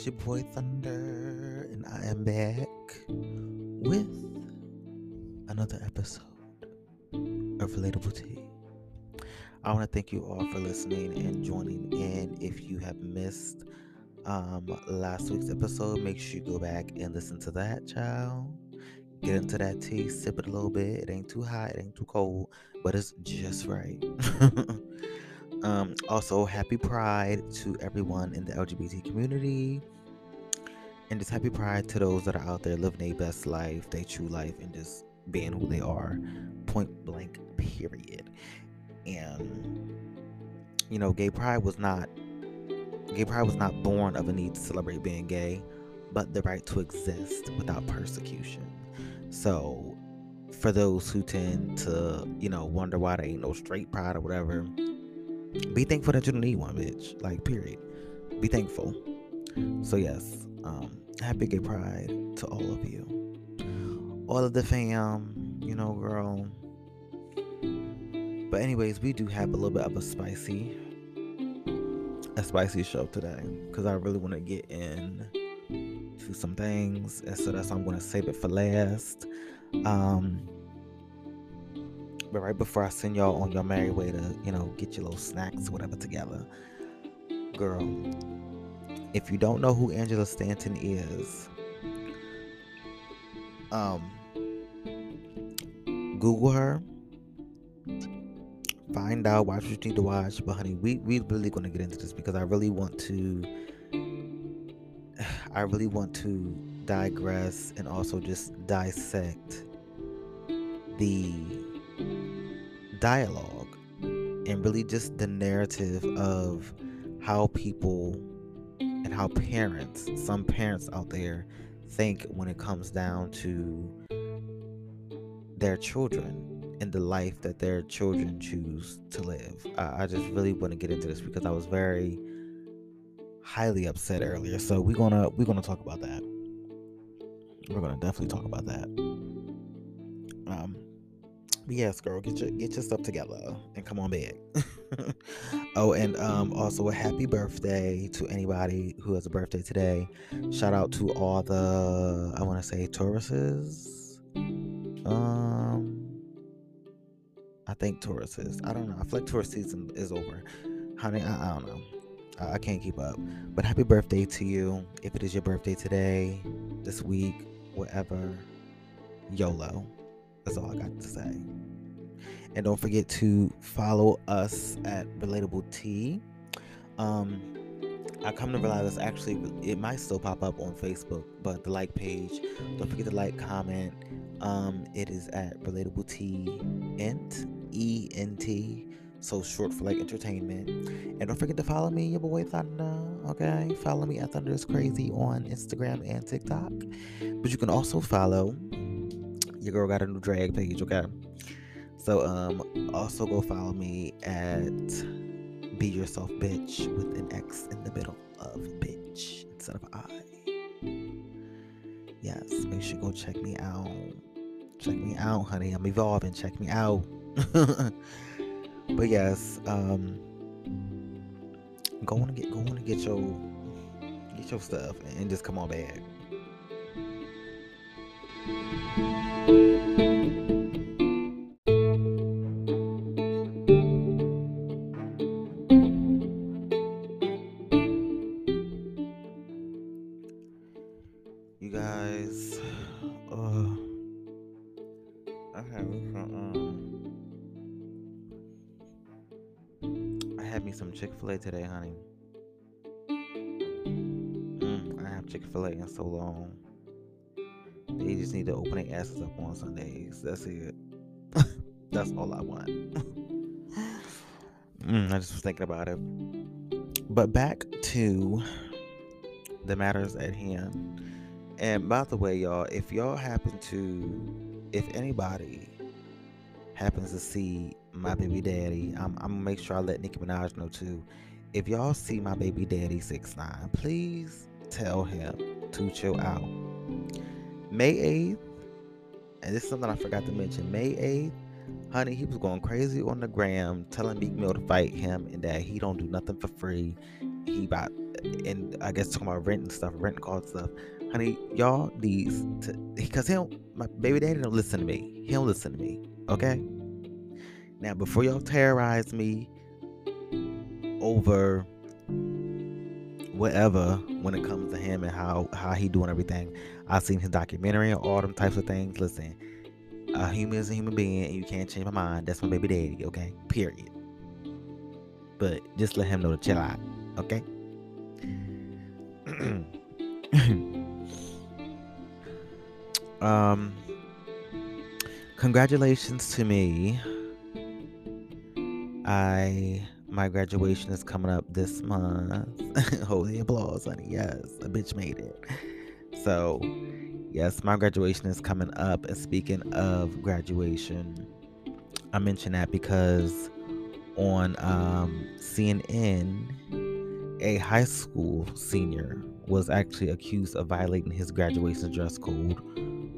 It's your boy Thunder, and I am back with another episode of Relatable Tea. I want to thank you all for listening and joining in. If you have missed um, last week's episode, make sure you go back and listen to that, child. Get into that tea, sip it a little bit. It ain't too hot, it ain't too cold, but it's just right. um, also, happy Pride to everyone in the LGBT community. And just happy Pride to those that are out there living their best life, their true life, and just being who they are, point blank, period. And, you know, gay pride was not, gay pride was not born of a need to celebrate being gay, but the right to exist without persecution. So, for those who tend to, you know, wonder why there ain't no straight pride or whatever, be thankful that you don't need one, bitch. Like, period. Be thankful. So, yes, um, happy gay pride to all of you. All of the fam, you know, girl. But anyways, we do have a little bit of a spicy, a spicy show today because I really want to get in to some things, and so that's why I'm going to save it for last. Um, but right before I send y'all on your merry way to, you know, get your little snacks, or whatever, together, girl. If you don't know who Angela Stanton is, um, Google her, find out, watch what you need to watch. But honey, we we really gonna get into this because I really want to. I really want to digress and also just dissect the dialogue and really just the narrative of how people and how parents, some parents out there, think when it comes down to their children and the life that their children choose to live. I, I just really want to get into this because I was very highly upset earlier. So we're gonna we're gonna talk about that. We're gonna definitely talk about that. Um, yes, girl, get your get your stuff together and come on back. oh, and um, also a happy birthday to anybody who has a birthday today. Shout out to all the I want to say Tauruses. Um, I think Tauruses. I don't know. I feel like Taurus season is over, honey. I, I don't know. I, I can't keep up. But happy birthday to you. If it is your birthday today, this week, whatever. YOLO. That's all I got to say. And don't forget to follow us at Relatable T. Um, I come to realize it's actually it might still pop up on Facebook, but the like page. Don't forget to like, comment. Um, it is at Relatable T Ent E N T. So short for like entertainment. And don't forget to follow me, your boy Thunder. Okay, follow me at Thunder is Crazy on Instagram and TikTok. But you can also follow your girl got a new drag page. Okay, so um, also go follow me at Be Yourself Bitch with an X in the middle of bitch instead of I. Yes, make sure you go check me out. Check me out, honey. I'm evolving. Check me out. but yes, um, go on and get go on and get your get your stuff and just come on back. You guys, uh, I had me some, I had me some Chick Fil A today, honey. Mm, I have Chick Fil A in so long. Just need to open their asses up on Sundays. That's it. That's all I want. mm, I just was thinking about it. But back to the matters at hand. And by the way, y'all, if y'all happen to, if anybody happens to see my baby daddy, I'm, I'm gonna make sure I let Nicki Minaj know too. If y'all see my baby daddy 6ix9ine, please tell him to chill out. May 8th, and this is something I forgot to mention. May 8th, honey, he was going crazy on the gram telling Meek Mill to fight him and that he don't do nothing for free. He bought and I guess talking about rent and stuff, rent and car stuff. Honey, y'all to because he don't my baby daddy don't listen to me. He don't listen to me. Okay. Now before y'all terrorize me over whatever when it comes to him and how how he doing everything. I've seen his documentary and all them types of things. Listen, a human is a human being, and you can't change my mind. That's my baby daddy. Okay, period. But just let him know to chill out. Okay. um. Congratulations to me. I my graduation is coming up this month. Holy applause, honey. Yes, a bitch made it. So, yes, my graduation is coming up. And speaking of graduation, I mention that because on um, CNN, a high school senior was actually accused of violating his graduation dress code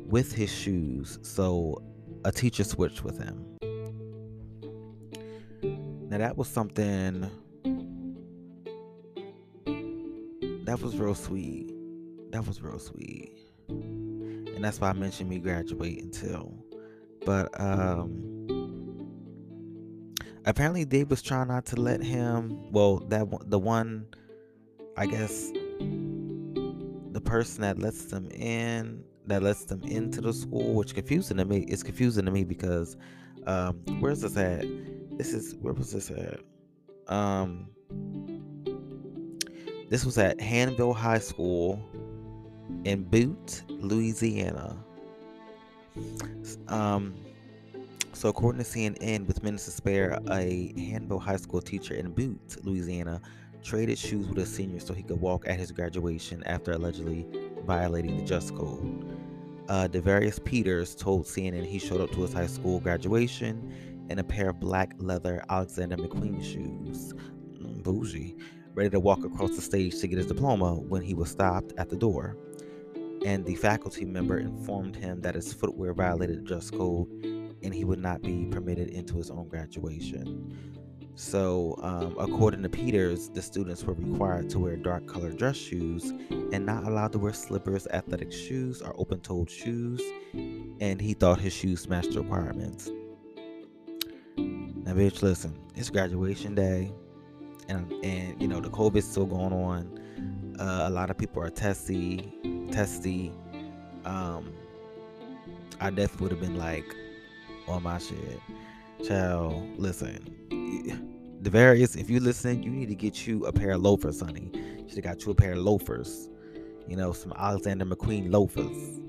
with his shoes. So, a teacher switched with him. Now that was something that was real sweet. That was real sweet. And that's why I mentioned me graduating too. But um apparently Dave was trying not to let him well that the one I guess the person that lets them in that lets them into the school, which confusing to me. It's confusing to me because um where's this at? This is where was this at? Um, this was at Hahnville High School in Boutte, Louisiana. Um, so according to CNN, with minutes to spare, a Hahnville High School teacher in Boutte, Louisiana, traded shoes with a senior so he could walk at his graduation after allegedly violating the dress code. Uh, Devarius Peters told CNN he showed up to his high school graduation in a pair of black leather Alexander McQueen shoes. Mm, bougie. Ready to walk across the stage to get his diploma when he was stopped at the door. And the faculty member informed him that his footwear violated dress code and he would not be permitted into his own graduation. So, um, according to Peters, the students were required to wear dark colored dress shoes and not allowed to wear slippers, athletic shoes, or open toed shoes. And he thought his shoes matched the requirements. Now, bitch, listen, it's graduation day, and and you know the COVID's still going on. Uh, a lot of people are testy, testy. Um, I definitely would have been like on my shit. Child, listen. Devarius, if you listen, you need to get you a pair of loafers, honey. You should have got you a pair of loafers. You know, some Alexander McQueen loafers.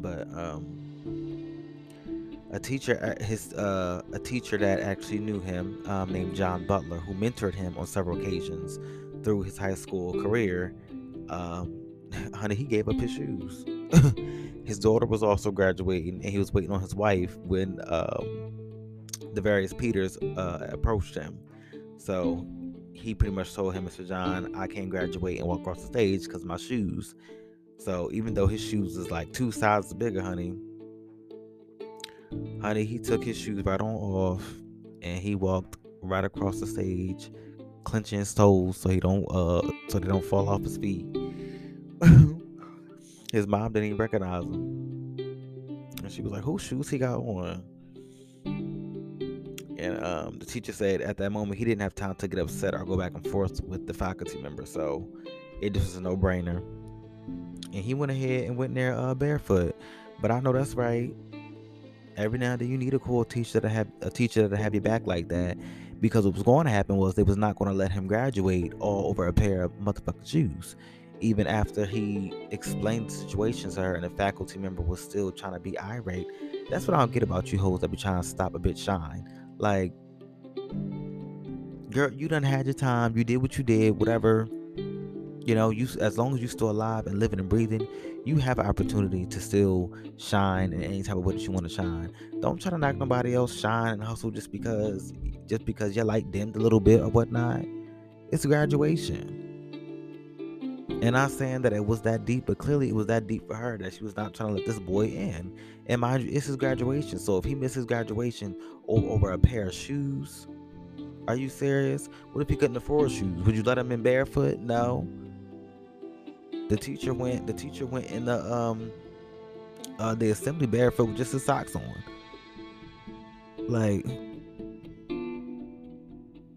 But um a teacher his uh, a teacher that actually knew him um, named John Butler who mentored him on several occasions through his high school career. Um, honey he gave up his shoes. His daughter was also graduating and he was waiting on his wife when um, Devarius Peters uh, approached him. So he pretty much told him Mr. John I can't graduate and walk across the stage because my shoes. So even though his shoes is like two sizes bigger honey honey, he took his shoes right on off and he walked right across the stage, clenching his toes so he don't uh so they don't fall off his feet. his mom didn't even recognize him. And she was like, Whose shoes he got on? And um, the teacher said at that moment he didn't have time to get upset or go back and forth with the faculty member, so it just was a no-brainer. And he went ahead and went there uh, barefoot. But I know that's right every now and then you need a cool teacher to have a teacher to have your back like that because what was going to happen was they was not going to let him graduate all over a pair of motherfucking shoes even after he explained the situations to her and the faculty member was still trying to be irate. That's what i don't get about you hoes that be trying to stop a bitch shine. Like girl you done had your time you did what you did whatever you know you as long as you're still alive and living and breathing you have an opportunity to still shine in any type of way that you want to shine don't try to knock nobody else shine and hustle just because just because your light dimmed a little bit or whatnot it's graduation and I'm saying that it was that deep, but clearly it was that deep for her that she was not trying to let this boy in. And mind you, it's his graduation. So if he misses graduation over, over a pair of shoes, Are you serious? What if he couldn't afford shoes? Would you let him in barefoot? No. The teacher went. The teacher went in the um uh the assembly barefoot with just his socks on. Like,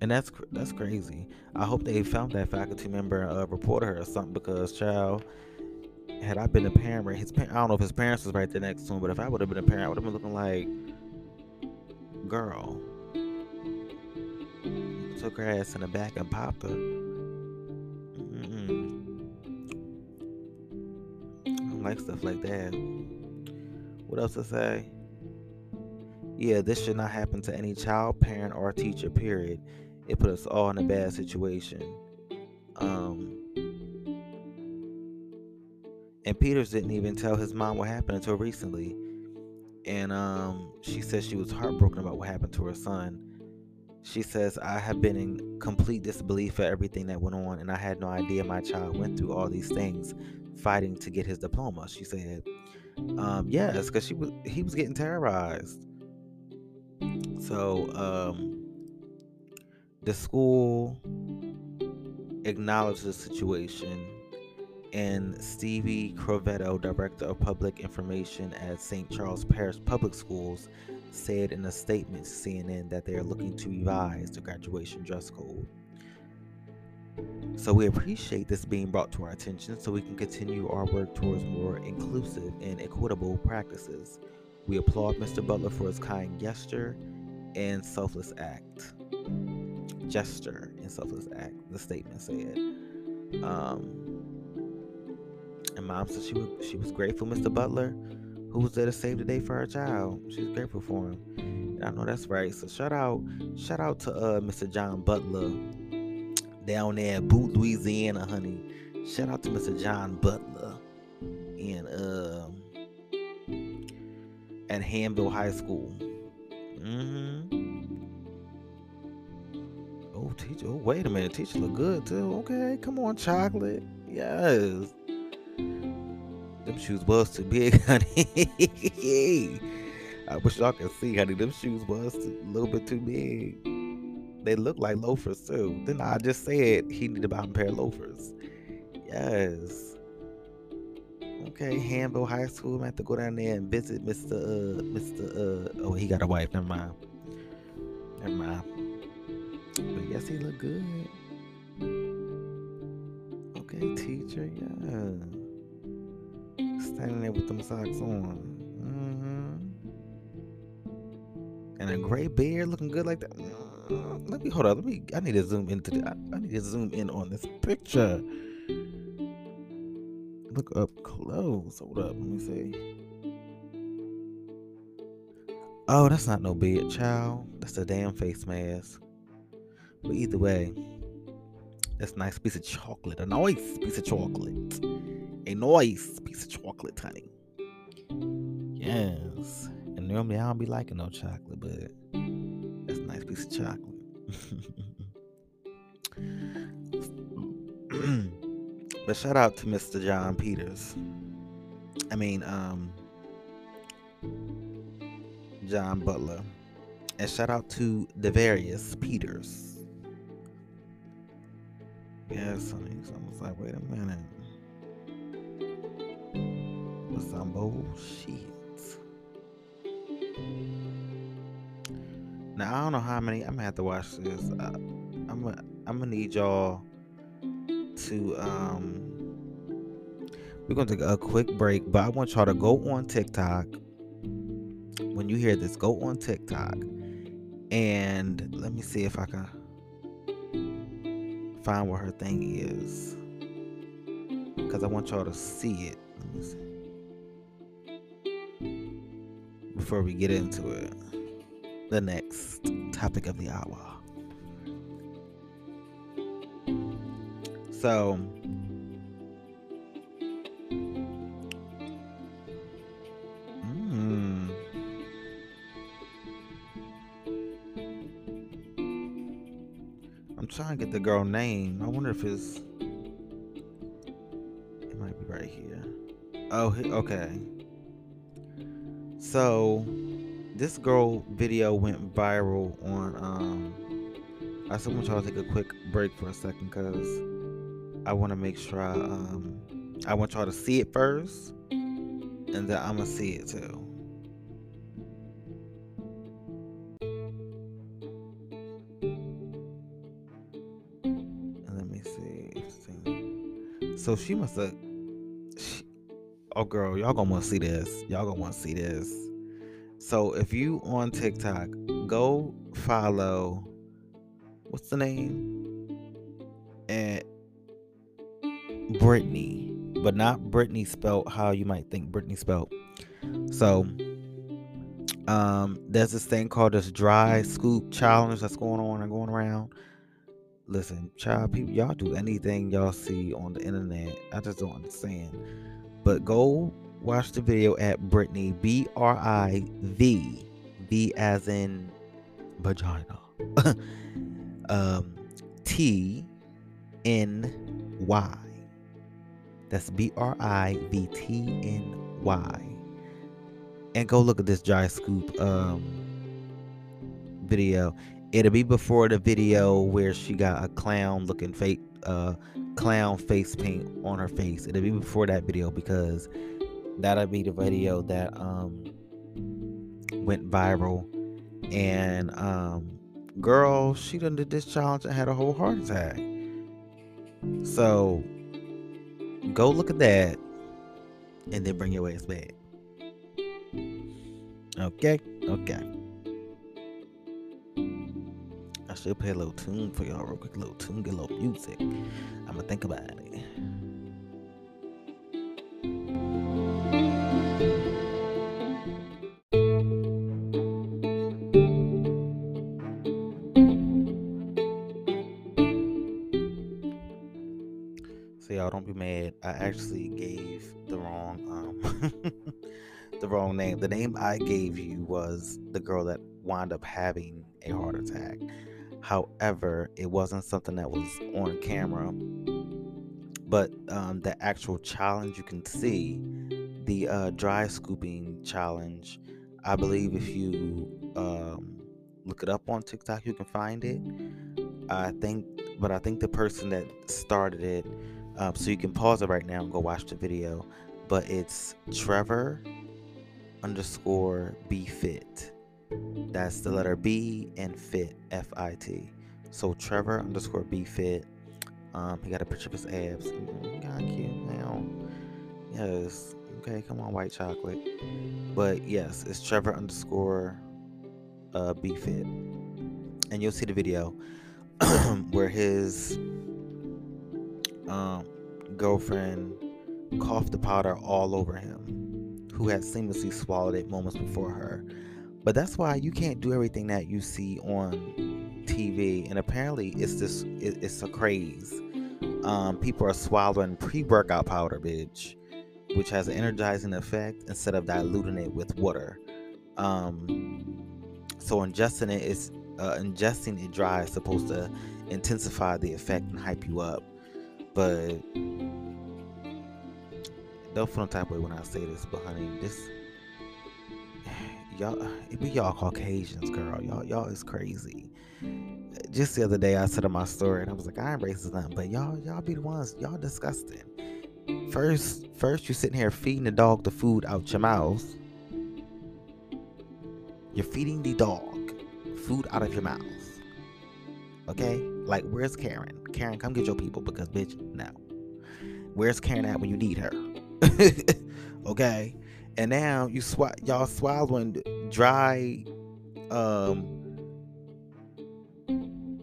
and that's that's crazy. I hope they found that faculty member uh, reported her or something because child. Had I been a parent, his I don't know if his parents was right there next to him, but if I would have been a parent, I would have been looking like, girl, took her ass in the back and popped her. Like stuff like that. What else to say? Yeah, this should not happen to any child, parent, or teacher, period. It put us all in a bad situation. Um, and Peters didn't even tell his mom what happened until recently. And um, she says she was heartbroken about what happened to her son. She says, I have been in complete disbelief for everything that went on, and I had no idea my child went through all these things fighting to get his diploma. She said, um, Yes, because she was he was getting terrorized. So um, the school acknowledged the situation, and Stevie Crovetto, Director of Public Information at St. Charles Parish Public Schools, said in a statement to CNN that they are looking to revise the graduation dress code. So we appreciate this being brought to our attention so we can continue our work towards more inclusive and equitable practices. We applaud Mr. Butler for his kind gesture and selfless act. Gesture and selfless act, the statement said. Um, and mom said she was she was grateful, Mr. Butler, who was there to save the day for her child. She's grateful for him. And I know that's right. So shout out, shout out to uh, Mr. John Butler down there Boutte, Louisiana, honey. Shout out to Mr. John Butler in um at Hahnville High School. Mm-hmm. Oh, teacher. Oh, wait a minute. Teacher look good too. Okay, come on, chocolate. Yes. Them shoes was too big, honey. I wish y'all could see, honey. Them shoes was a little bit too big. They look like loafers too. Then I just said he need to buy a pair of loafers. Yes. Okay, Hahnville High School. I'm have to go down there and visit Mr. Uh, Mr. Uh, oh, he got a wife. Never mind. Never mind. But yes, he look good. Okay, teacher. Yeah. Standing there with them socks on. Mm-hmm. And a gray beard looking good like that. Let me hold on. Let me. I need to zoom into. The, I, I need to zoom in on this picture look up close. Hold up, let me see. Oh, that's not no beard, child. That's a damn face mask. But either way, that's a nice piece of chocolate. A nice piece of chocolate. A nice piece of chocolate, honey. Yes. And normally I don't be liking no chocolate, but chocolate. But shout out to Mr. John Peters. I mean, um, John Butler. And shout out to Devarius Peters. Yes, honey. So I was like, wait a minute. What's some bullshit? Now I don't know how many. I'm gonna have to watch this. Uh, I'm gonna, I'm gonna need y'all to um we're gonna take a quick break, but I want y'all to go on TikTok. When you hear this, go on TikTok and let me see if I can find what her thing is. Cause I want y'all to see it. Let me see. Before we get into it. The next topic of the hour. So mm, I'm trying to get the girl name. I wonder if it's it might be right here. Oh, okay. So this girl video went viral on um I still want y'all to take a quick break for a second because I want to make sure I, um, I want y'all to see it first, and then I'm gonna see it too. let me see. So she must have. oh, girl, y'all gonna want to see this. Y'all gonna want to see this. So if you on TikTok, go follow. What's the name? And Brittany, but not Brittany spelled how you might think Brittany spelled. So um, there's this thing called this dry scoop challenge that's going on and going around. Listen, child, people, y'all do anything y'all see on the internet. I just don't understand. But go watch the video at Brittany B R I V V as in vagina. um, T N Y. That's B R I V T N Y. And go look at this dry scoop um, video. It'll be before the video where she got a clown looking fake uh, clown face paint on her face. It'll be before that video because that'll be the video that um, went viral. And um, girl, she done did this challenge and had a whole heart attack. So go look at that and then bring your ass back. Okay, okay. I should play a little tune for y'all real quick, a little tune, get a little music. I'ma think about it. Name. I gave you was the girl that wound up having a heart attack. However, it wasn't something that was on camera. But um, the actual challenge you can see, the uh, dry scooping challenge. I believe if you um, look it up on TikTok, you can find it. I think, but I think the person that started it um, so you can pause it right now and go watch the video. But it's Trevor underscore B fit. That's the letter B and fit F I T. So Trevor underscore B fit. Um, he got a picture of his abs. Mm, God, cute now. Yes. Okay, come on, white chocolate. But yes, it's Trevor underscore uh, B fit, and you'll see the video where his um, girlfriend coughed the powder all over him, who had seamlessly swallowed it moments before her. But that's why you can't do everything that you see on TV. And apparently, it's this it, it's a craze. Um, people are swallowing pre-workout powder, bitch, which has an energizing effect instead of diluting it with water. Um, so ingesting it is uh, ingesting it dry is supposed to intensify the effect and hype you up. But don't feel no type of way when I say this, but honey, this y'all it be y'all Caucasians, girl. Y'all y'all is crazy. Just the other day I said in my story and I was like, I ain't racist nothing, but y'all y'all be the ones, y'all disgusting. First first you sitting here feeding the dog the food out your mouth. You're feeding the dog food out of your mouth. Okay? Like, where's Karen? Karen, come get your people because, bitch, no. Where's Karen at when you need her? okay? And now you sw- y'all swallowing dry um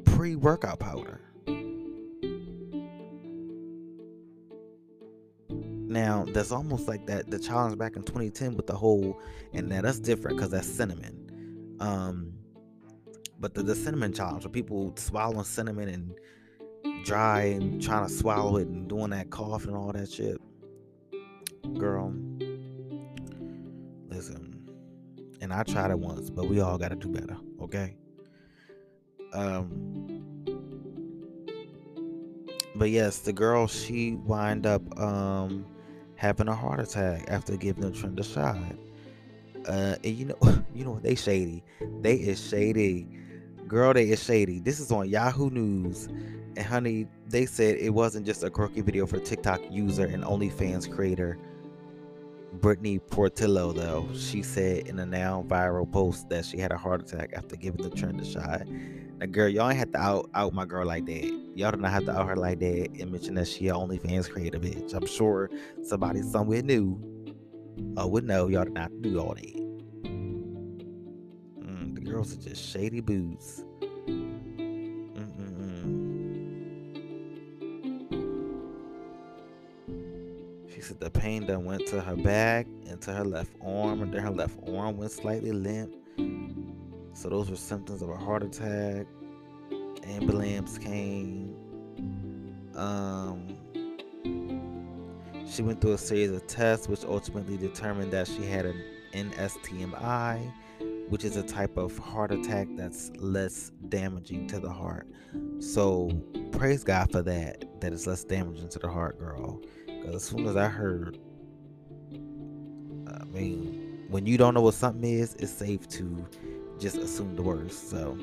pre-workout powder. Now that's almost like that the challenge back in 2010 with the whole and now that's different because that's cinnamon. Um but the, the cinnamon challenge, where people swallowing cinnamon and dry and trying to swallow it and doing that cough and all that shit. Girl, listen. And I tried it once, but we all got to do better, okay? Um, but yes, the girl she wind up um having a heart attack after giving the trend a shot. Uh, and you know, you know they shady. They is shady Girl They is shady. This is on Yahoo News. And honey, they said it wasn't just a quirky video for TikTok user and OnlyFans creator Brittany Portillo, though. She said in a now viral post that she had a heart attack after giving the trend a shot. Now, girl, y'all ain't have to out, out my girl like that. Y'all do not have to out her like that and mention that she a OnlyFans creator, bitch. I'm sure somebody somewhere new uh, would know y'all did not do all that. Mm, the girls are just shady boots. She said the pain done went to her back and to her left arm, and then her left arm went slightly limp. So those were symptoms of a heart attack. Ambulance came. Um, she went through a series of tests, which ultimately determined that she had an NSTEMI, which is a type of heart attack that's less damaging to the heart. So praise God for that, that it's less damaging to the heart, girl. As soon as I heard, I mean, when you don't know what something is, it's safe to just assume the worst. So,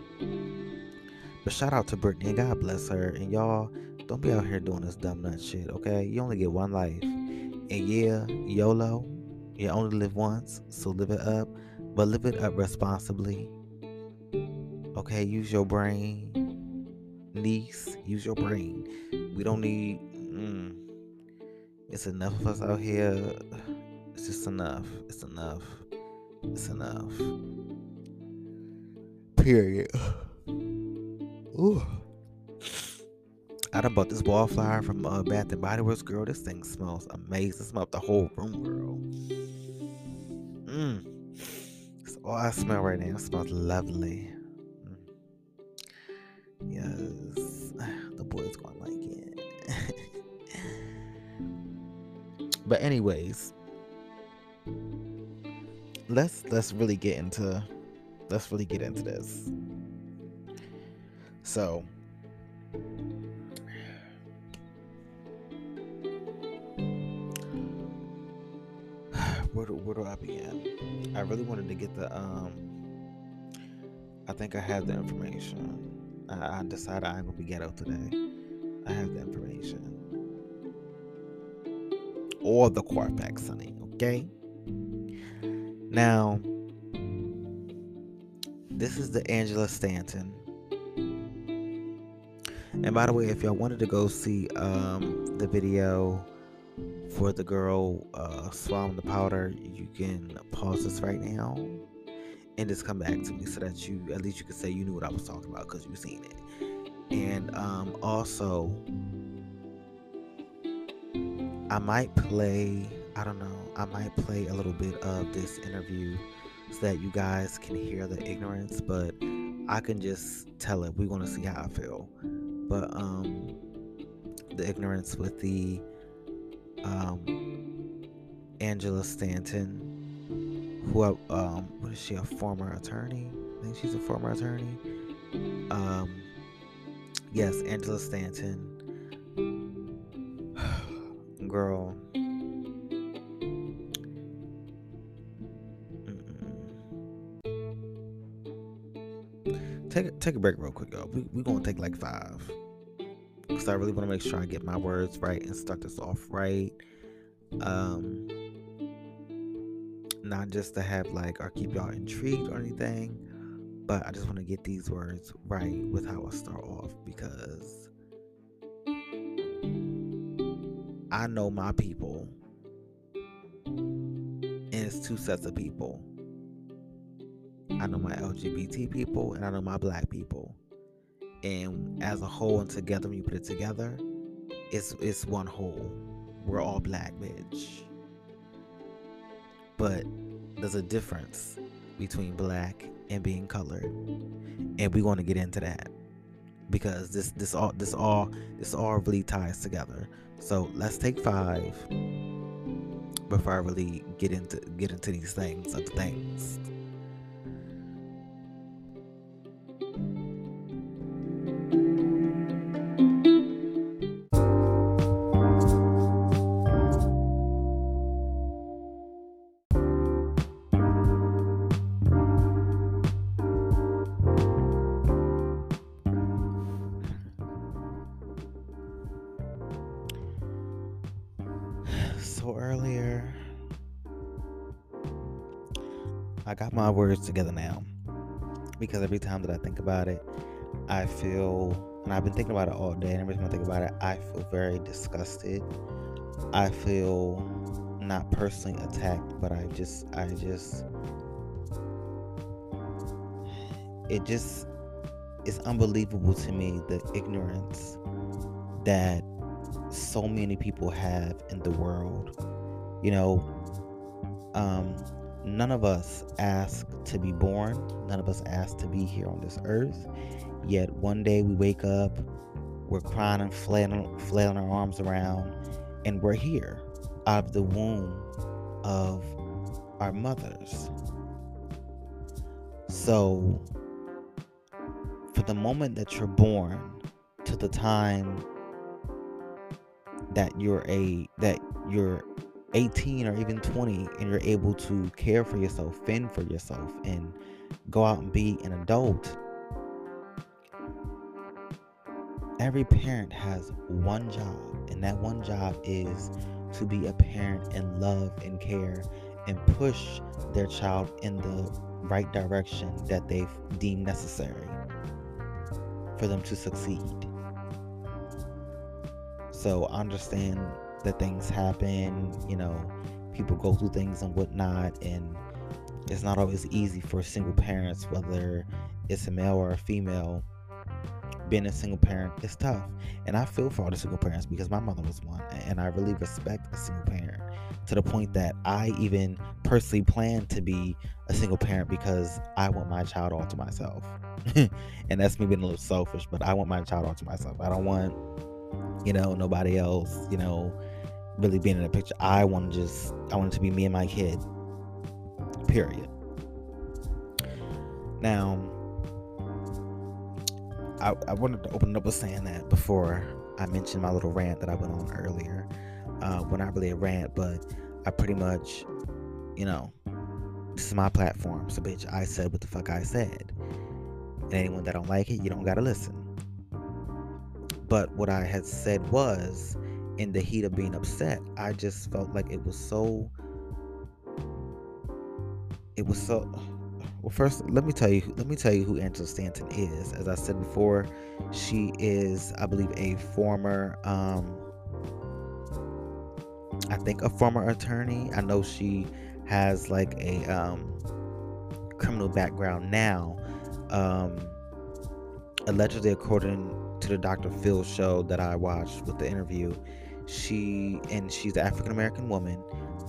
but shout out to Brittany and God bless her. And y'all, don't be out here doing this dumb nut shit, okay? You only get one life. And yeah, YOLO, you only live once, so live it up. But live it up responsibly. Okay, use your brain. Niece, use your brain. We don't need. Mm, it's enough of us out here. It's just enough. It's enough. It's enough. Period. Ooh. I done bought this wallflower from uh, Bath and Body Works, girl. This thing smells amazing. It smells the whole room, girl. Mmm. It's all I smell right now. It smells lovely. Mm. Yes. The boy's gonna like it. but anyways, let's let's really get into let's really get into this. So, where do, where do I begin? I really wanted to get the um. I think I have the information. I, I decided I ain't gonna be ghetto today. I have the information. Or the Carfax, honey. Okay. Now, this is the Angela Stanton. And by the way, if y'all wanted to go see um, the video for the girl uh, swallowing the powder, you can pause this right now and just come back to me so that you at least you could say you knew what I was talking about because you've seen it. And um, also, I might play. I don't know. I might play a little bit of this interview so that you guys can hear the ignorance, but I can just tell it. We're gonna see how I feel. But um the ignorance with the um Angela Stanton, who um what is she, a former attorney? I think she's a former attorney. Um yes, Angela Stanton. Girl, take take a break real quick, y'all. We we gonna take like five, cause I really want to make sure I get my words right and start this off right. Um, not just to have like or keep y'all intrigued or anything, but I just want to get these words right with how I start off because I know my people, and it's two sets of people I know my LGBT people and I know my black people. And as a whole and together, when you put it together, it's it's one whole. We're all black, bitch. But there's a difference between black and being colored. And we want to get into that. Because this this all this all this all really ties together. So let's take five before I really get into get into these things of things. Together now because every time that I think about it, I feel, and I've been thinking about it all day, and every time I think about it, I feel very disgusted. I feel not personally attacked, but I just, I just, it just is unbelievable to me the ignorance that so many people have in the world. You know, um, none of us ask to be born, none of us ask to be here on this earth. Yet one day we wake up, we're crying and flailing, flailing our arms around, and we're here out of the womb of our mothers. So, for the moment that you're born to the time that you're a that you're 18 or even 20 and you're able to care for yourself, fend for yourself and go out and be an adult. Every parent has one job, and that one job is to be a parent and love and care and push their child in the right direction that they've deemed necessary for them to succeed. So understand that things happen, you know, people go through things and whatnot, and it's not always easy for single parents, whether it's a male or a female. Being a single parent is tough. And I feel for all the single parents because my mother was one. And I really respect a single parent to the point that I even personally plan to be a single parent because I want my child all to myself. and that's me being a little selfish, but I want my child all to myself. I don't want, you know, nobody else, you know, really being in the picture. I want to just, I want it to be me and my kid. Period. Now, I, I wanted to open up with saying that before I mentioned my little rant that I went on earlier. Uh, well, not really a rant, but I pretty much, you know, this is my platform. So, bitch, I said what the fuck I said. And anyone that don't like it, you don't gotta listen. But what I had said was, in the heat of being upset, I just felt like it was so. It was so. Well, first, let me tell you. Let me tell you who Angela Stanton is. As I said before, she is, I believe, a former. Um, I think a former attorney. I know she has like a um, criminal background now. Um, allegedly, according to the Dr. Phil show that I watched with the interview, she and she's an African American woman.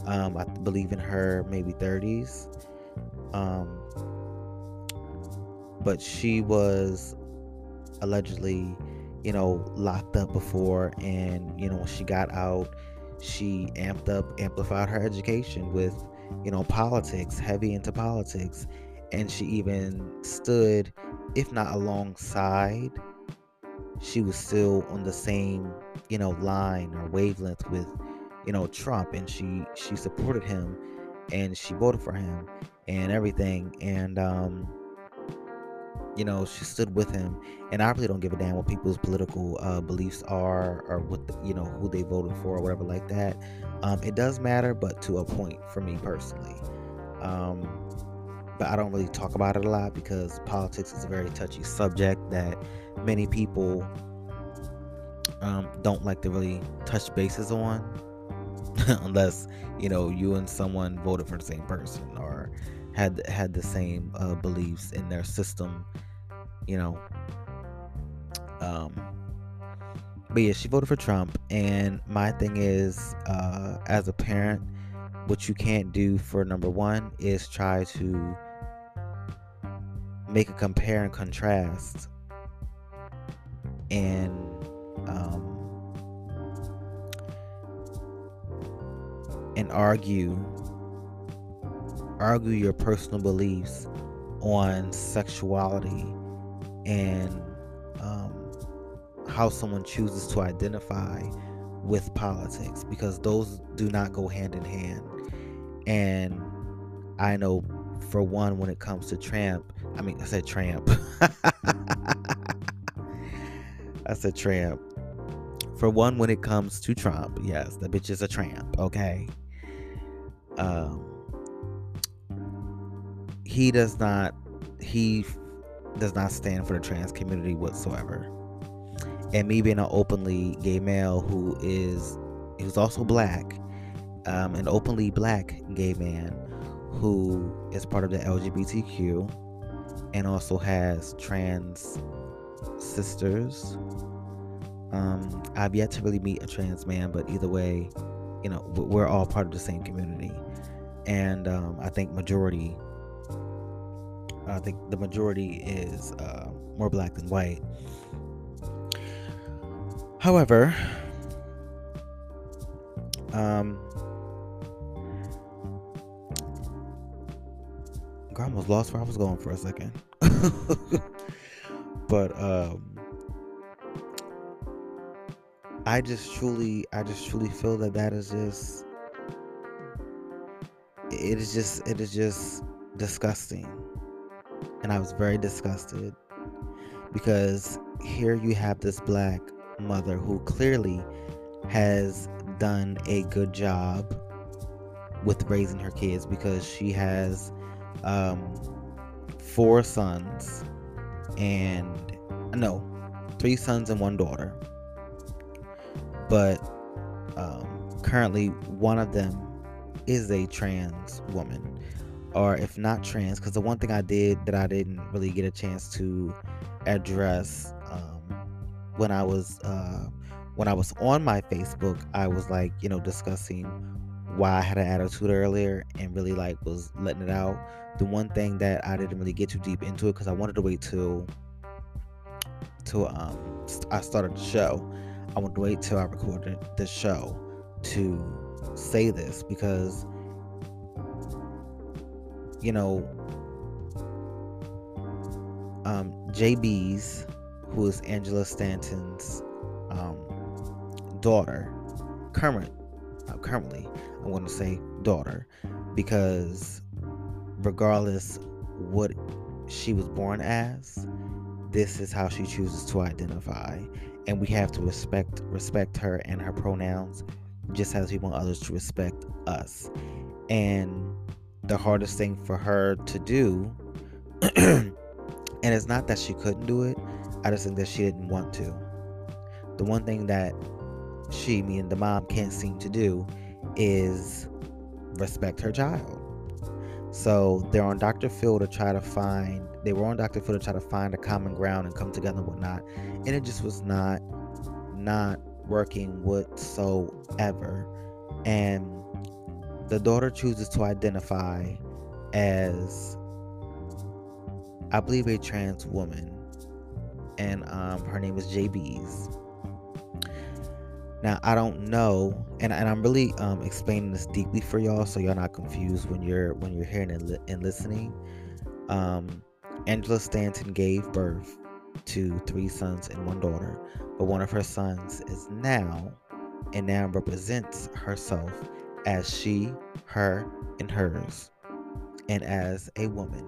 Um, I believe in her maybe 30s. Um, but she was allegedly, you know, locked up before, and you know, when she got out, she amped up, amplified her education with, you know, politics, heavy into politics, and she even stood, if not alongside, she was still on the same you know line or wavelength with you know Trump and she she supported him and she voted for him and everything and um you know she stood with him and i really don't give a damn what people's political uh, beliefs are or what the, you know who they voted for or whatever like that. Um, it does matter but to a point for me personally. Um, but i don't really talk about it a lot because politics is a very touchy subject that many people um, don't like to really touch bases on unless you know you and someone voted for the same person or had had the same uh, beliefs in their system you know. Um but yeah she voted for trump and my thing is uh as a parent what you can't do for number one is try to make a compare and contrast and um, and argue argue your personal beliefs on sexuality and um, how someone chooses to identify with politics because those do not go hand in hand. And i know for one when it comes to tramp i mean i said tramp That's a tramp. For one, when it comes to Trump, yes, the bitch is a tramp, okay? Um, he does not he does not stand for the trans community whatsoever. And me being an openly gay male who is who's also black, um, an openly black gay man who is part of the LGBTQ and also has trans sisters. Um, I've yet to really meet a trans man, but either way, you know, we're all part of the same community. And um, I think majority, I think the majority is uh, more black than white. However, um, I almost lost where I was going for a second. but um, I just truly, I just truly feel that that is just, it is just, it is just disgusting, and I was very disgusted because here you have this black mother who clearly has done a good job with raising her kids because she has um, four sons and no, three sons and one daughter. But um, currently, one of them is a trans woman, or if not trans, because the one thing I did that I didn't really get a chance to address um, when I was uh, when I was on my Facebook, I was like, you know, discussing why I had an attitude earlier and really like was letting it out. The one thing that I didn't really get too deep into it because I wanted to wait till till um I started the show. I wanted to wait till I recorded the show to say this because you know um JB's who is Angela Stanton's um daughter current uh, currently I'm going to say daughter because regardless what she was born as, this is how she chooses to identify and we have to respect respect her and her pronouns just as we want others to respect us. And the hardest thing for her to do and it's not that she couldn't do it, I just think that she didn't want to. The one thing that she, me, and the mom can't seem to do is respect her child. So they're on Dr. Phil to try to find, they were on Dr. Phil to try to find a common ground and come together and whatnot. And it just was not, not working whatsoever. And the daughter chooses to identify as, I believe, a trans woman. And um, her name is JB's. Now I don't know, and, and I'm really um, explaining this deeply for y'all, so y'all not confused when you're when you're hearing and, li- and listening. Um, Angela Stanton gave birth to three sons and one daughter, but one of her sons is now, and now represents herself as she, her, and hers, and as a woman.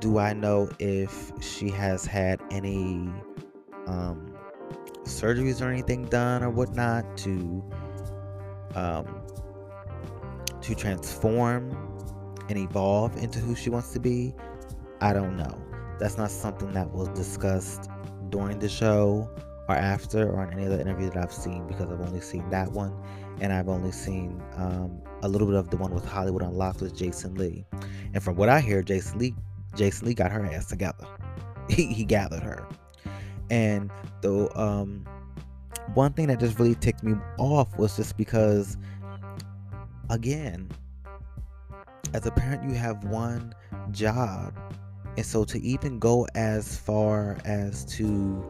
Do I know if she has had any um, surgeries or anything done or whatnot to um, to transform and evolve into who she wants to be, I don't know. That's not something that was discussed during the show or after or in any other interview that I've seen because I've only seen that one and I've only seen um, a little bit of the one with Hollywood Unlocked with Jason Lee. And from what I hear, Jason Lee Jason Lee got her ass together. He, he gathered her. And the um, one thing that just really ticked me off was just because, again, as a parent, you have one job. And so to even go as far as to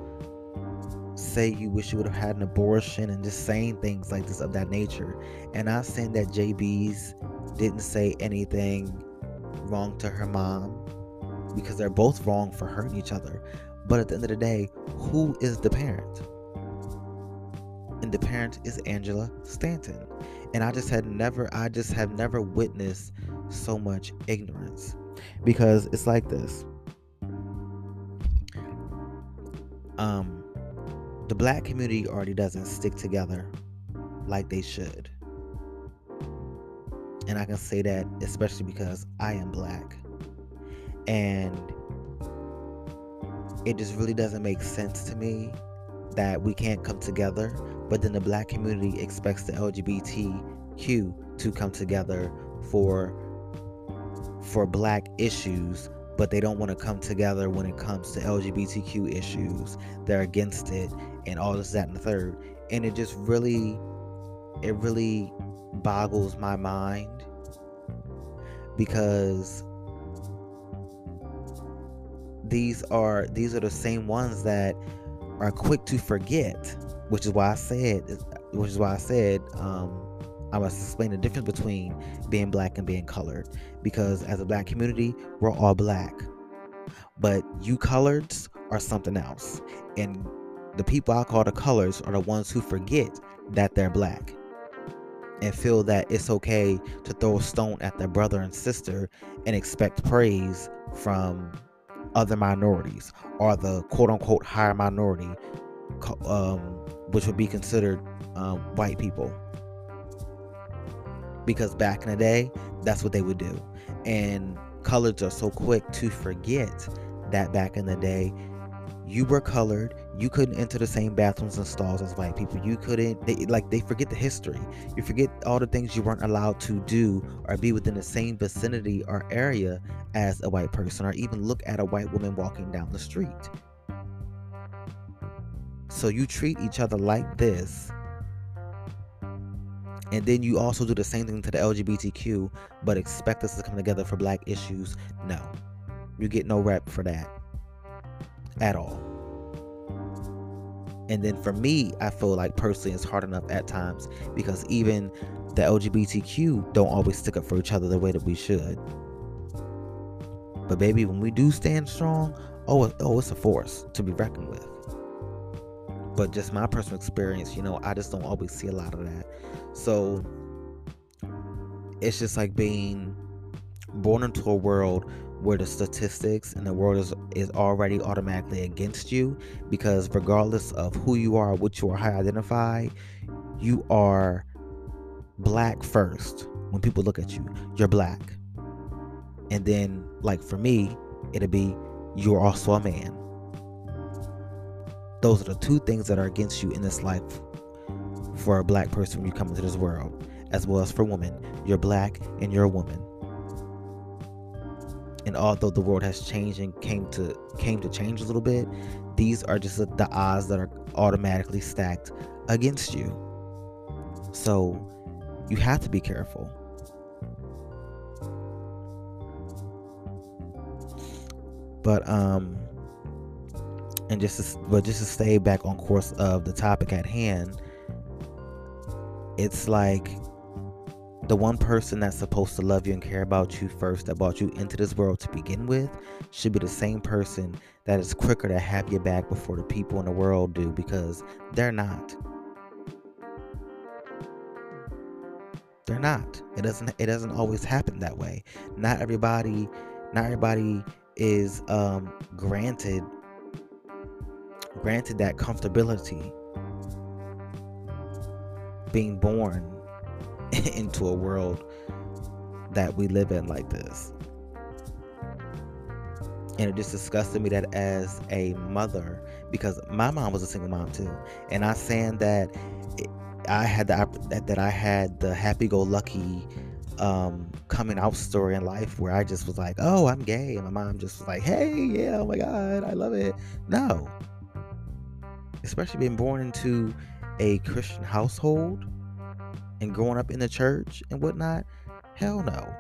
say you wish you would have had an abortion and just saying things like this of that nature. And not saying that JB's didn't say anything wrong to her mom because they're both wrong for hurting each other. But at the end of the day, who is the parent? And the parent is Angela Stanton. And I just had never, I just have never witnessed so much ignorance. Because it's like this. Um, the black community already doesn't stick together like they should. And I can say that especially because I am black. And it just really doesn't make sense to me that we can't come together, but then the black community expects the LGBTQ to come together for for black issues, but they don't want to come together when it comes to LGBTQ issues. They're against it and all this, that, and the third. And it just really, it really boggles my mind because these are these are the same ones that are quick to forget, which is why I said, which is why I said, um, I must explain the difference between being black and being colored. Because as a black community, we're all black. But you coloreds are something else. And the people I call the colors are the ones who forget that they're black and feel that it's okay to throw a stone at their brother and sister and expect praise from other minorities or the quote unquote higher minority, um, which would be considered um, white people. Because back in the day, that's what they would do. And coloreds are so quick to forget that back in the day, you were colored you couldn't enter the same bathrooms and stalls as white people. You couldn't they like they forget the history. You forget all the things you weren't allowed to do or be within the same vicinity or area as a white person or even look at a white woman walking down the street. So you treat each other like this. And then you also do the same thing to the lgbtq but expect us to come together for black issues? No. You get no rep for that. At all. And then for me, I feel like personally it's hard enough at times because even the LGBTQ don't always stick up for each other the way that we should. But baby, when we do stand strong, oh, oh, it's a force to be reckoned with. But just my personal experience, you know, I just don't always see a lot of that. So it's just like being born into a world where the statistics and the world is, is already automatically against you because regardless of who you are, what you are, how you identify, you are black first. When people look at you, you're black. And then, like for me, it'll be you're also a man. Those are the two things that are against you in this life for a black person when you come into this world, as well as for women. You're black and you're a woman and although the world has changed and came to came to change a little bit these are just the odds that are automatically stacked against you. So you have to be careful. But um and just to, but just to stay back on course of the topic at hand it's like the one person that's supposed to love you and care about you first that brought you into this world to begin with should be the same person that is quicker to have your back before the people in the world do because they're not. They're not. It doesn't it doesn't always happen that way. Not everybody not everybody is um granted granted that comfortability. Being born into a world that we live in like this. And it just disgusted me that as a mother, because my mom was a single mom too, and I saying that I had the that, that I had the happy-go-lucky um, coming out story in life where I just was like, "Oh, I'm gay," and my mom just was like, "Hey, yeah, oh my god, I love it." No, especially being born into a Christian household and growing up in the church and whatnot, hell no.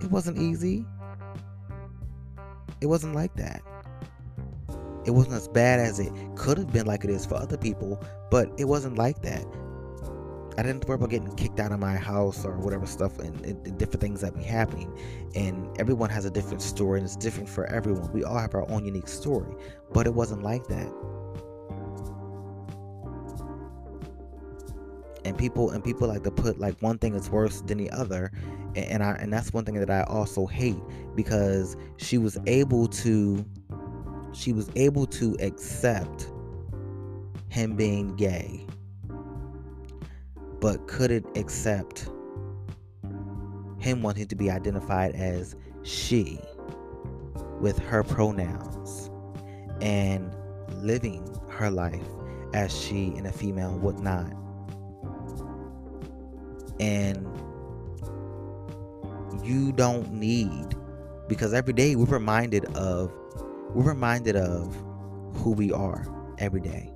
It wasn't easy. It wasn't like that. It wasn't as bad as it could have been like it is for other people, but it wasn't like that. I didn't worry about getting kicked out of my house or whatever stuff and, and, different things that be happening. And everyone has a different story and it's different for everyone. We all have our own unique story, but it wasn't like that. And people and people like to put like one thing is worse than the other and, and I and that's one thing that I also hate because she was able to she was able to accept him being gay but couldn't accept him wanting to be identified as she with her pronouns and living her life as she and a female would not. And you don't need because every day we're reminded of we're reminded of who we are every day.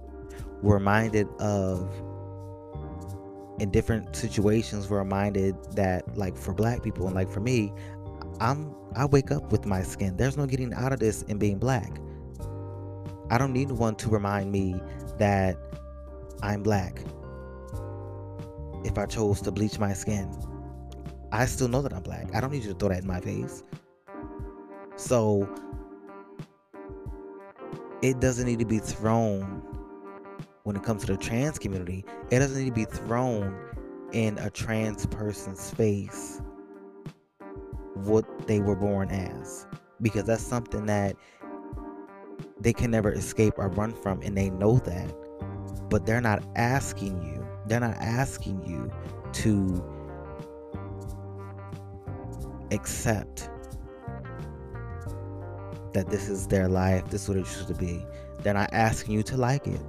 We're reminded of in different situations we're reminded that like for black people and like for me, I'm I wake up with my skin. There's no getting out of this and being black. I don't need one to remind me that I'm black. If I chose to bleach my skin, I still know that I'm black. I don't need you to throw that in my face. So it doesn't need to be thrown when it comes to the trans community. It doesn't need to be thrown in a trans person's face what they were born as because that's something that they can never escape or run from and they know that but they're not asking you they're not asking you to accept that this is their life this is what it should be they're not asking you to like it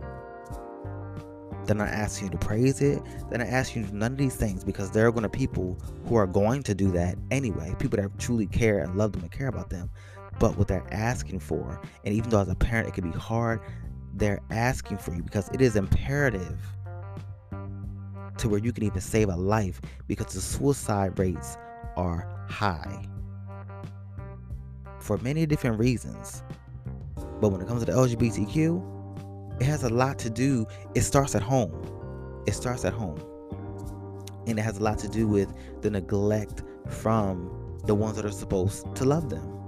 they're not asking you to praise it. They're not asking you to do none of these things because there are going to people who are going to do that anyway. People that truly care and love them and care about them. But what they're asking for, and even though as a parent it can be hard, they're asking for you because it is imperative to where you can even save a life because the suicide rates are high for many different reasons. But when it comes to the LGBTQ, it has a lot to do it starts at home. It starts at home. And it has a lot to do with the neglect from the ones that are supposed to love them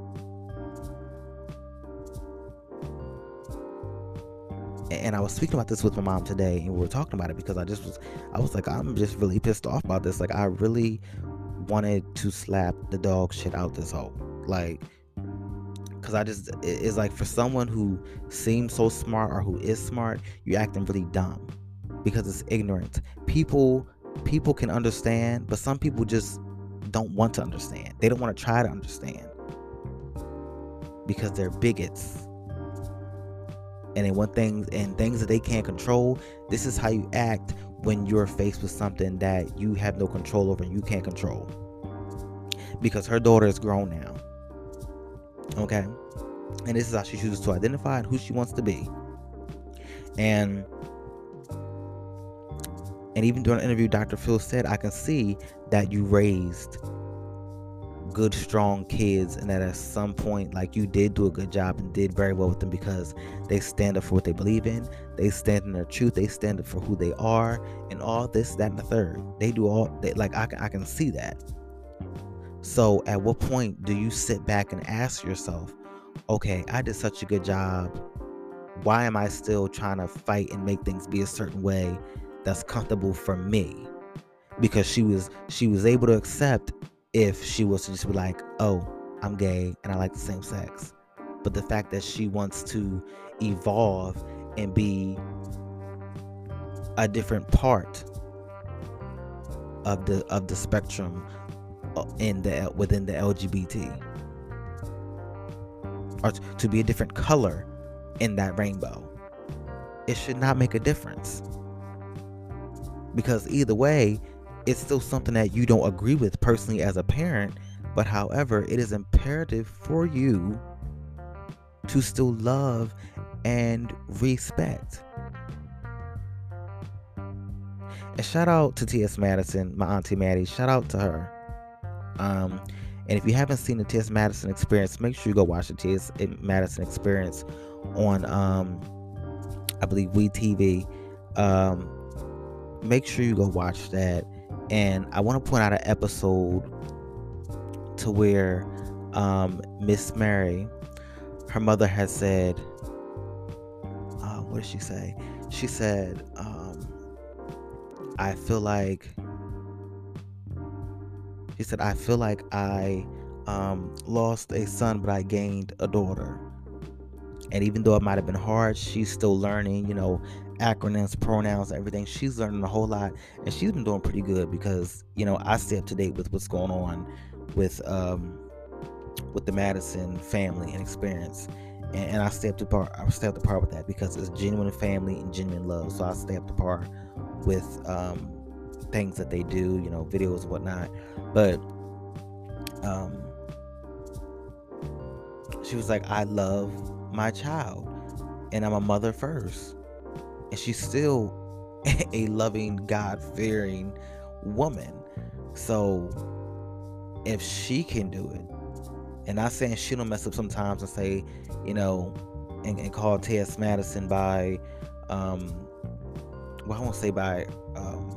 and I was speaking about this with my mom today, and we were talking about it because I just was, I was like, I'm just really pissed off about this. Like, I really wanted to slap the dog shit out this hole. Like, because I just it's like for someone who seems so smart or who is smart, you're acting really dumb because it's ignorance. People people can understand, but some people just don't want to understand. They don't want to try to understand because they're bigots. And they want things and things that they can't control. This is how you act when you're faced with something that you have no control over and you can't control. Because her daughter is grown now Okay. And this is how she chooses to identify and who she wants to be. And and even during an interview, Dr. Phil said, I can see that you raised good, strong kids, and that at some point, like you did do a good job and did very well with them because they stand up for what they believe in, they stand in their truth, they stand up for who they are, and all this, that, and the third. They do all, they, like, I I can see that. So, at what point do you sit back and ask yourself, okay, I did such a good job. Why am I still trying to fight and make things be a certain way that's comfortable for me? Because she was she was able to accept if she was to just be like, "Oh, I'm gay and I like the same sex." But the fact that she wants to evolve and be a different part of the of the spectrum uh, in the within the LGBT or to be a different color in that rainbow. It should not make a difference. Because either way, it's still something that you don't agree with personally as a parent, but however, it is imperative for you to still love and respect. And shout out to T.S. Madison, my auntie Maddie. Shout out to her. Um, and if you haven't seen the T.S. Madison Experience, make sure you go watch the T.S. Madison Experience on, um, I believe, WeTV. Um, make sure you go watch that. And I want to point out an episode to where um, Miss Mary, her mother has said, uh, what did she say? She said, um, I feel like she said, I feel like I um, lost a son, but I gained a daughter. And even though it might have been hard, she's still learning, you know, acronyms, pronouns, everything. She's learning a whole lot, and she's been doing pretty good because, you know, I stay up to date with what's going on with um, with the Madison family and experience. And, and I stay up to par. I stay up to par with that because it's genuine family and genuine love. So I stay up to par with um, things that they do, you know, videos and whatnot. But um, she was like, I love my child and I'm a mother first. And she's still a loving, God fearing woman. So if she can do it, and not saying she don't mess up sometimes and say, you know, and, and call T.S. Madison by, um, well, I won't say by um,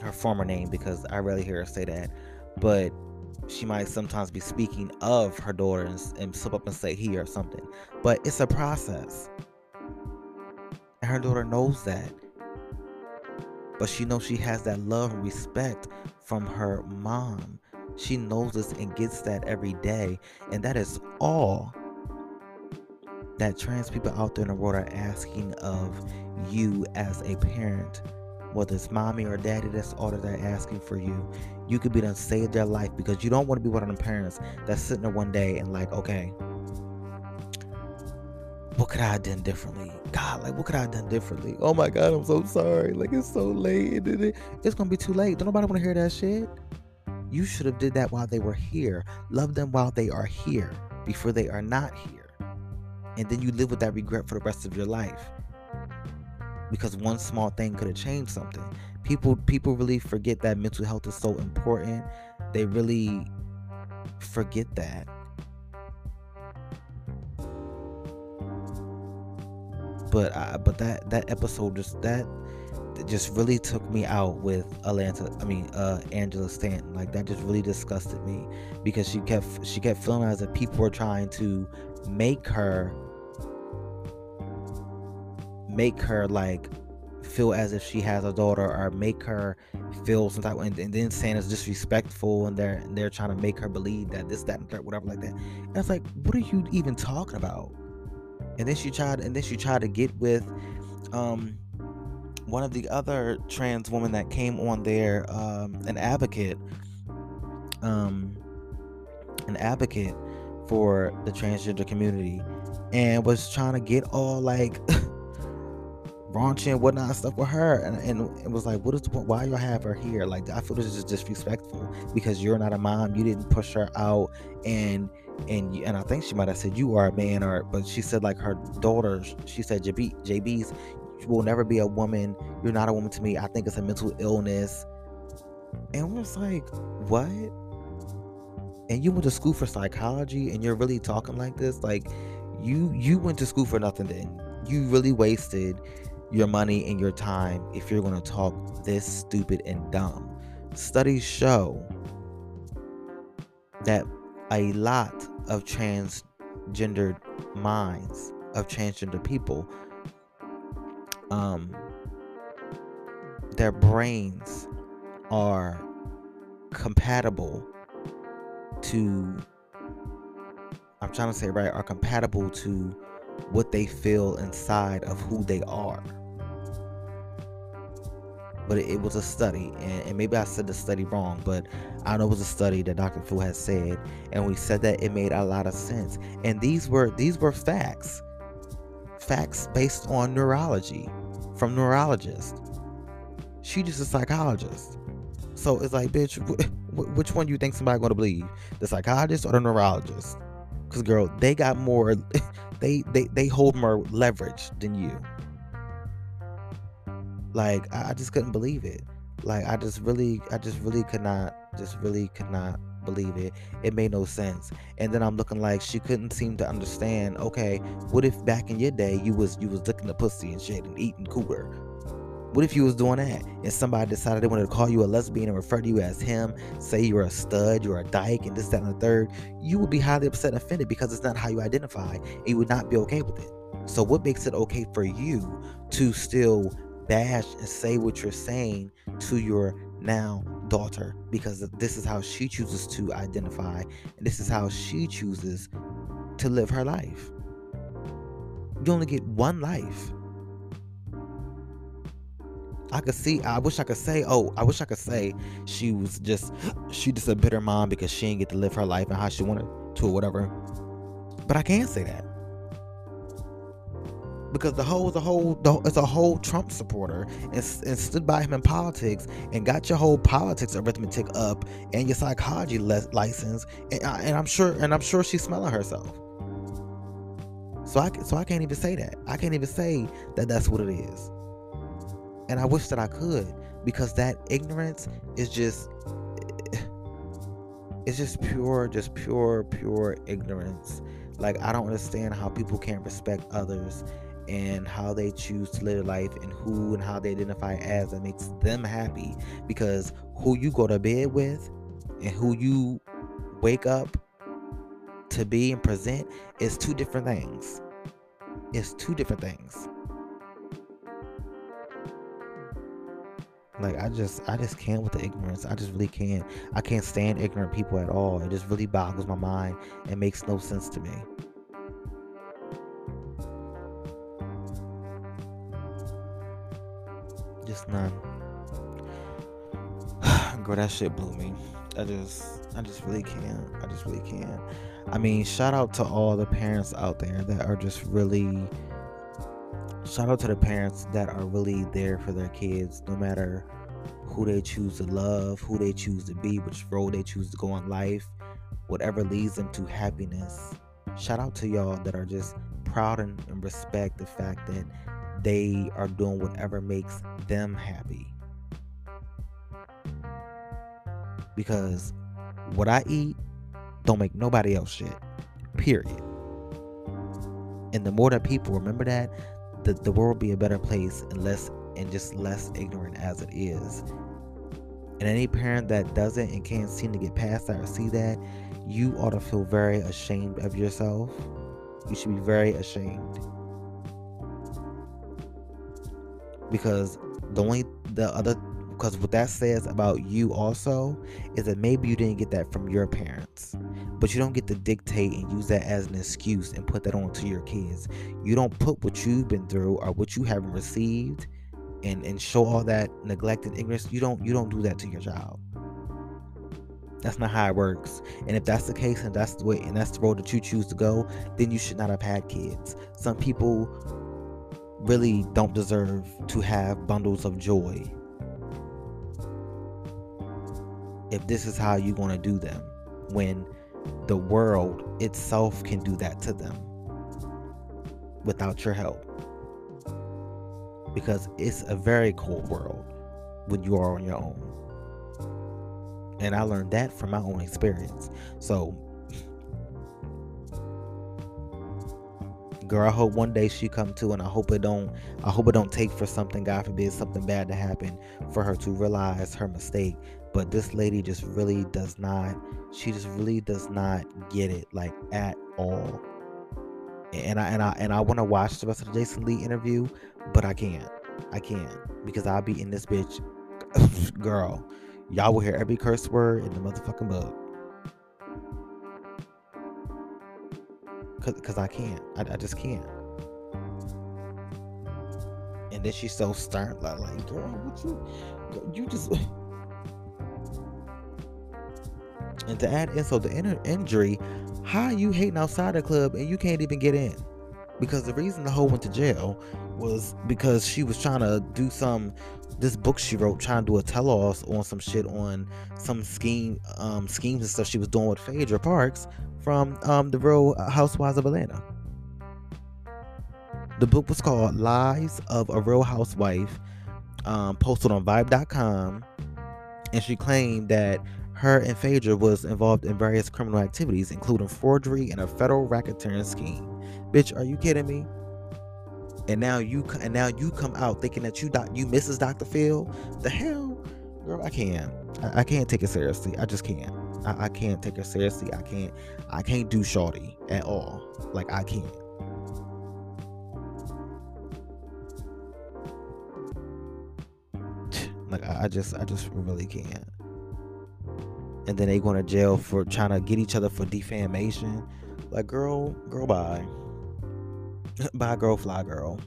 her former name because I rarely hear her say that, but she might sometimes be speaking of her daughter and, and slip up and say he or something. But it's a process. And her daughter knows that. But she knows she has that love and respect from her mom. She knows this and gets that every day. And that is all that trans people out there in the world are asking of you as a parent. Whether it's mommy or daddy, that's all that they're asking for you. You could be done save their life because you don't want to be one of them parents that's sitting there one day and like, okay, what could I have done differently? God, like, what could I have done differently? Oh my God, I'm so sorry. Like, it's so late. It's gonna be too late. Don't nobody want to hear that shit. You should have did that while they were here. Love them while they are here, before they are not here, and then you live with that regret for the rest of your life. Because one small thing could have changed something. People, people really forget that mental health is so important. They really forget that but I, but that that episode just that just really took me out with Atlanta. I mean, uh, Angela Stanton. Like that just really disgusted me because she kept she kept feeling as if people were trying to make her make her like feel as if she has a daughter or make her feel some type and, and then saying it's disrespectful and they're and they're trying to make her believe that this that and third whatever like that and it's like what are you even talking about and then she tried and then she tried to get with um one of the other trans women that came on there um an advocate um an advocate for the transgender community and was trying to get all like raunchy and whatnot stuff with her. And, and it was like what is the point? Why y'all have her here? Like i feel this is disrespectful because you're not a mom. You didn't push her out and and and I think she might have said you are a man or but she said like her daughters she said JB JB's you will never be a woman. You're not a woman to me. I think it's a mental illness. And I was like what? And you went to school for psychology and you're really talking like this? Like you you went to school for nothing then. You really wasted your money and your time if you're going to talk this stupid and dumb. Studies show that a lot of transgendered minds of transgender people um their brains are compatible to I'm trying to say right are compatible to what they feel inside of who they are but it, was a study, and, and, maybe I said the study wrong, but I know it was a study that Dr. Fu had said, and we said that it made a lot of sense. And these were these were facts, facts based on neurology from neurologists. She just a psychologist, so it's like, bitch, wh- which one do you think somebody gonna believe, the psychologist or the neurologist? Because girl, they got more, they they they hold more leverage than you. Like I, I just couldn't believe it. Like I just really, I just really could not, just really could not believe it. It made no sense. And then I'm looking like she couldn't seem to understand. Okay, what if back in your day you was you was licking the pussy and shit and eating cooler? What if you was doing that and somebody decided they wanted to call you a lesbian and refer to you as him, say you're a stud, you're a dyke, and this, that, and the third? You would be highly upset and offended because it's not how you identify, and you would not be okay with it. So, what makes it okay for you to still bash and say what you're saying to your now daughter because this is how she chooses to identify and this is how she chooses to live her life. You only get one life. I could see, I wish I could say, oh, I wish I could say she was just, she just a bitter mom because she didn't get to live her life and how she wanted. to or whatever. But I can't say that because the whole the whole the, is a whole Trump supporter and, and stood by him in politics and got your whole politics arithmetic up and your psychology le- license and, I, and I'm sure and I'm sure she's smelling herself. So I so I can't even say that. I can't even say that that's what it is. And I wish that I could because that ignorance is just eh, it's just pure just pure pure ignorance. Like I don't understand how people can't respect others and how they choose to live their life and who and how they identify as that makes them happy. Because who you go to bed with and who you wake up to be and present is two different things. It's two different things. Like i just i just can't with the ignorance. I just really can't. I can't stand ignorant people at all. It just really boggles my mind and makes no sense to me just none. Girl, that shit blew me. I just, I just really can't. I just really can't. I mean, shout out to all the parents out there that are just really. Shout out to the parents that are really there for their kids, no matter who they choose to love, who they choose to be, which road they choose to go in life, whatever leads them to happiness. Shout out to y'all that are just proud and, and respect the fact that they are doing whatever makes them happy. Because what I eat don't make nobody else shit. Period. And the more that people remember that, the, the world will be a better place and less and just less ignorant as it is. And any parent that doesn't and can't seem to get past that or see that, you ought to feel very ashamed of yourself. You should be very ashamed. Because the only the other because what that says about you also is that maybe you didn't get that from your parents but you don't get to dictate and use that as an excuse and put that on to your kids. You don't put what you've been through or what you haven't received and and show all that neglected ignorance. You don't you don't do that to your child. That's not how it works. And if that's the case and that's the way and that's the road that you choose to go then you should not have had kids. Some people really don't deserve to have bundles of joy. If this is how you're going to do them when the world itself can do that to them without your help. Because it's a very cold world when you are on your own. And i learned that from my own experience. So girl i hope one day she come to and i hope it don't i hope it don't take for something god forbid something bad to happen for her to realize her mistake. But this lady just really does not she just really does not get it like at all. And i and i and i want to watch the rest of the jason lee interview but i can't i can't because i'll be in this bitch girl. Y'all will hear every curse word in the motherfucking book because I can't. I, I just can't. And then she's so stern, like, like girl, what you, you just. and to add insult to in- injury, how you hating outside the club and you can't even get in? Because the reason the hoe went to jail was because she was trying to do some this book she wrote trying to do a tell-all on some shit on some scheme um schemes and stuff she was doing with Phaedra Parks from um, the Real Housewives of Atlanta. The book was called Lies of a Real Housewife, um, posted on Vibe.com, and she claimed that her and Phaedra was involved in various criminal activities, including forgery and a federal racketeering scheme. Bitch, are you kidding me? And now you and now you come out thinking that you doc, you Mrs. Dr. Phil. The hell, girl, I can't. I, I can't take it seriously. I just can't. I, I can't take her seriously. I can't I can't do shorty at all. Like I can't. Like I, I just I just really can't. And then they going to jail for trying to get each other for defamation. Like girl, girl bye. bye girl, fly girl.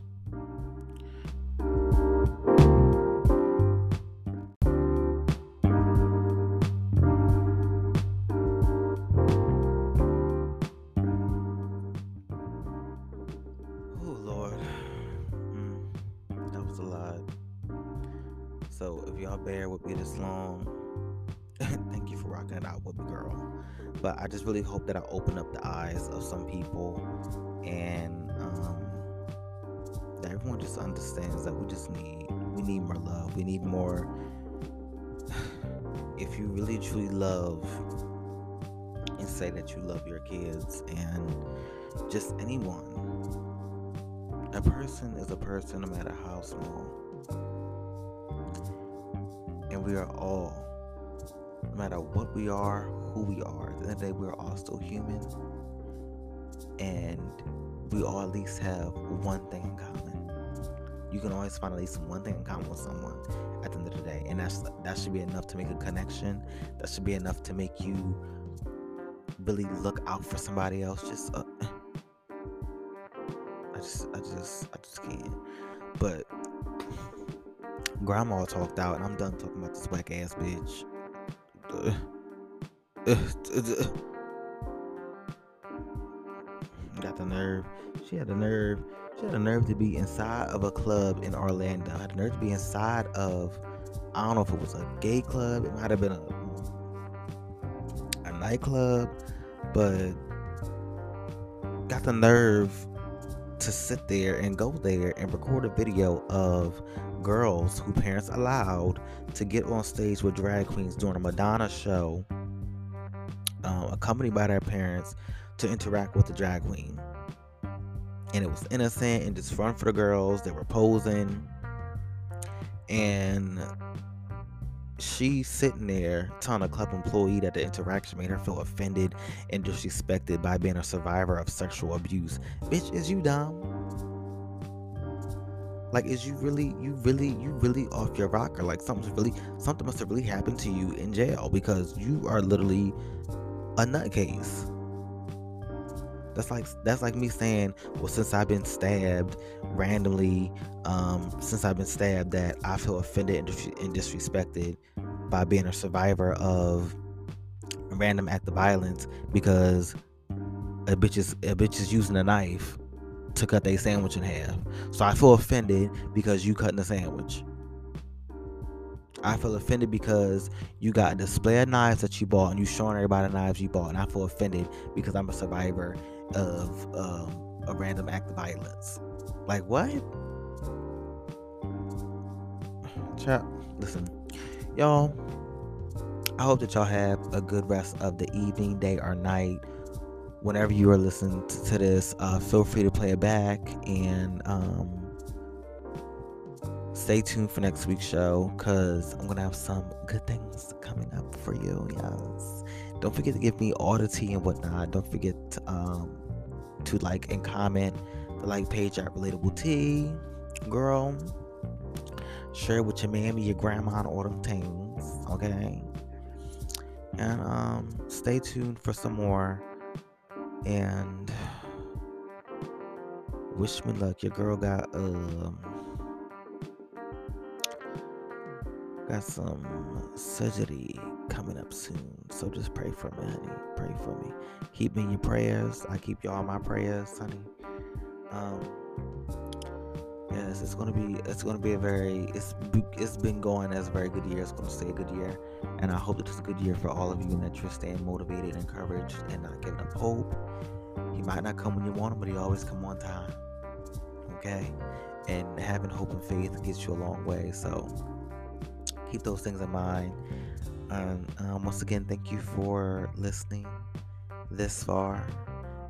Just really hope that I open up the eyes of some people and um, that everyone just understands that we just need we need more love. We need more. If you really truly love and say that you love your kids and just anyone, a person is a person no matter how small. And we are all, no matter what we are, who we are, at the end of the day, we're all still human. And we all at least have one thing in common. You can always find at least one thing in common with someone at the end of the day. And that's that should be enough to make a connection. That should be enough to make you really look out for somebody else. Just uh, I just I just I just can't. But grandma talked out and I'm done talking about this whack ass bitch. Got the nerve. She had the nerve. She had the nerve to be inside of a club in Orlando. Had the nerve to be inside of I don't know if it was a gay club. It might have been a a nightclub, but got the nerve to sit there and go there and record a video of girls who parents allowed to get on stage with drag queens during a Madonna show, um, accompanied by their parents, to interact with the drag queen. And it was innocent and just fun for the girls. They were posing. And she sitting there telling a club employee that the interaction made her feel offended and disrespected by being a survivor of sexual abuse. Bitch, is you dumb? Like, is you really, you really, you really off your rocker? Like, something's really, something must have really happened to you in jail because you are literally a nutcase. That's like that's like me saying, well, since I've been stabbed randomly, um, since I've been stabbed, that I feel offended and, dis- and disrespected by being a survivor of a random act of violence because a bitch is a bitch is using a knife to cut their sandwich in half. So I feel offended because you cutting the sandwich. I feel offended because you got a display of knives that you bought and you showing everybody the knives you bought, and I feel offended because I'm a survivor of um, a random act of violence. Like what? Chat. Listen, y'all. I hope that y'all have a good rest of the evening, day, or night. Whenever you are listening to, this, uh, feel free to play it back and um, stay tuned for next week's show because I'm gonna have some good things coming up for you. Yes. Don't forget to give me oddity and whatnot. Don't forget to, um, to like and comment the like page at Relatable Tea. Girl, share with your mammy, your grandma, and all them things. Okay. And um, stay tuned for some more. And wish me luck. Your girl got um got some surgery coming up soon. So just pray for me, honey. Pray for me. Keep me in your prayers. I keep y'all my prayers, honey. Um, yes, it's gonna be it's gonna be a very it's it's been going as a very good year. It's gonna stay a good year, and I hope that it's a good year for all of you, and that you're staying motivated, encouraged, and not giving up hope. He might not come when you want him, but he always come on time. Okay, and having hope and faith gets you a long way. So keep those things in mind. And um, once again, thank you for listening this far.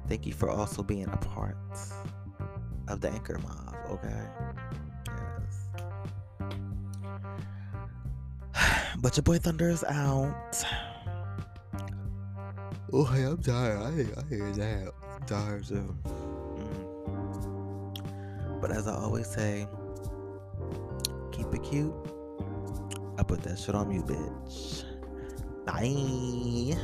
Thank you for also being a part of the Anchor Mob, okay? Yes. But your boy Thunder is out. Oh, hey, I'm tired. I, I hear that. I'm tired too. Mm. But as I always say, keep it cute. I put that shit on you, bitch. Bye.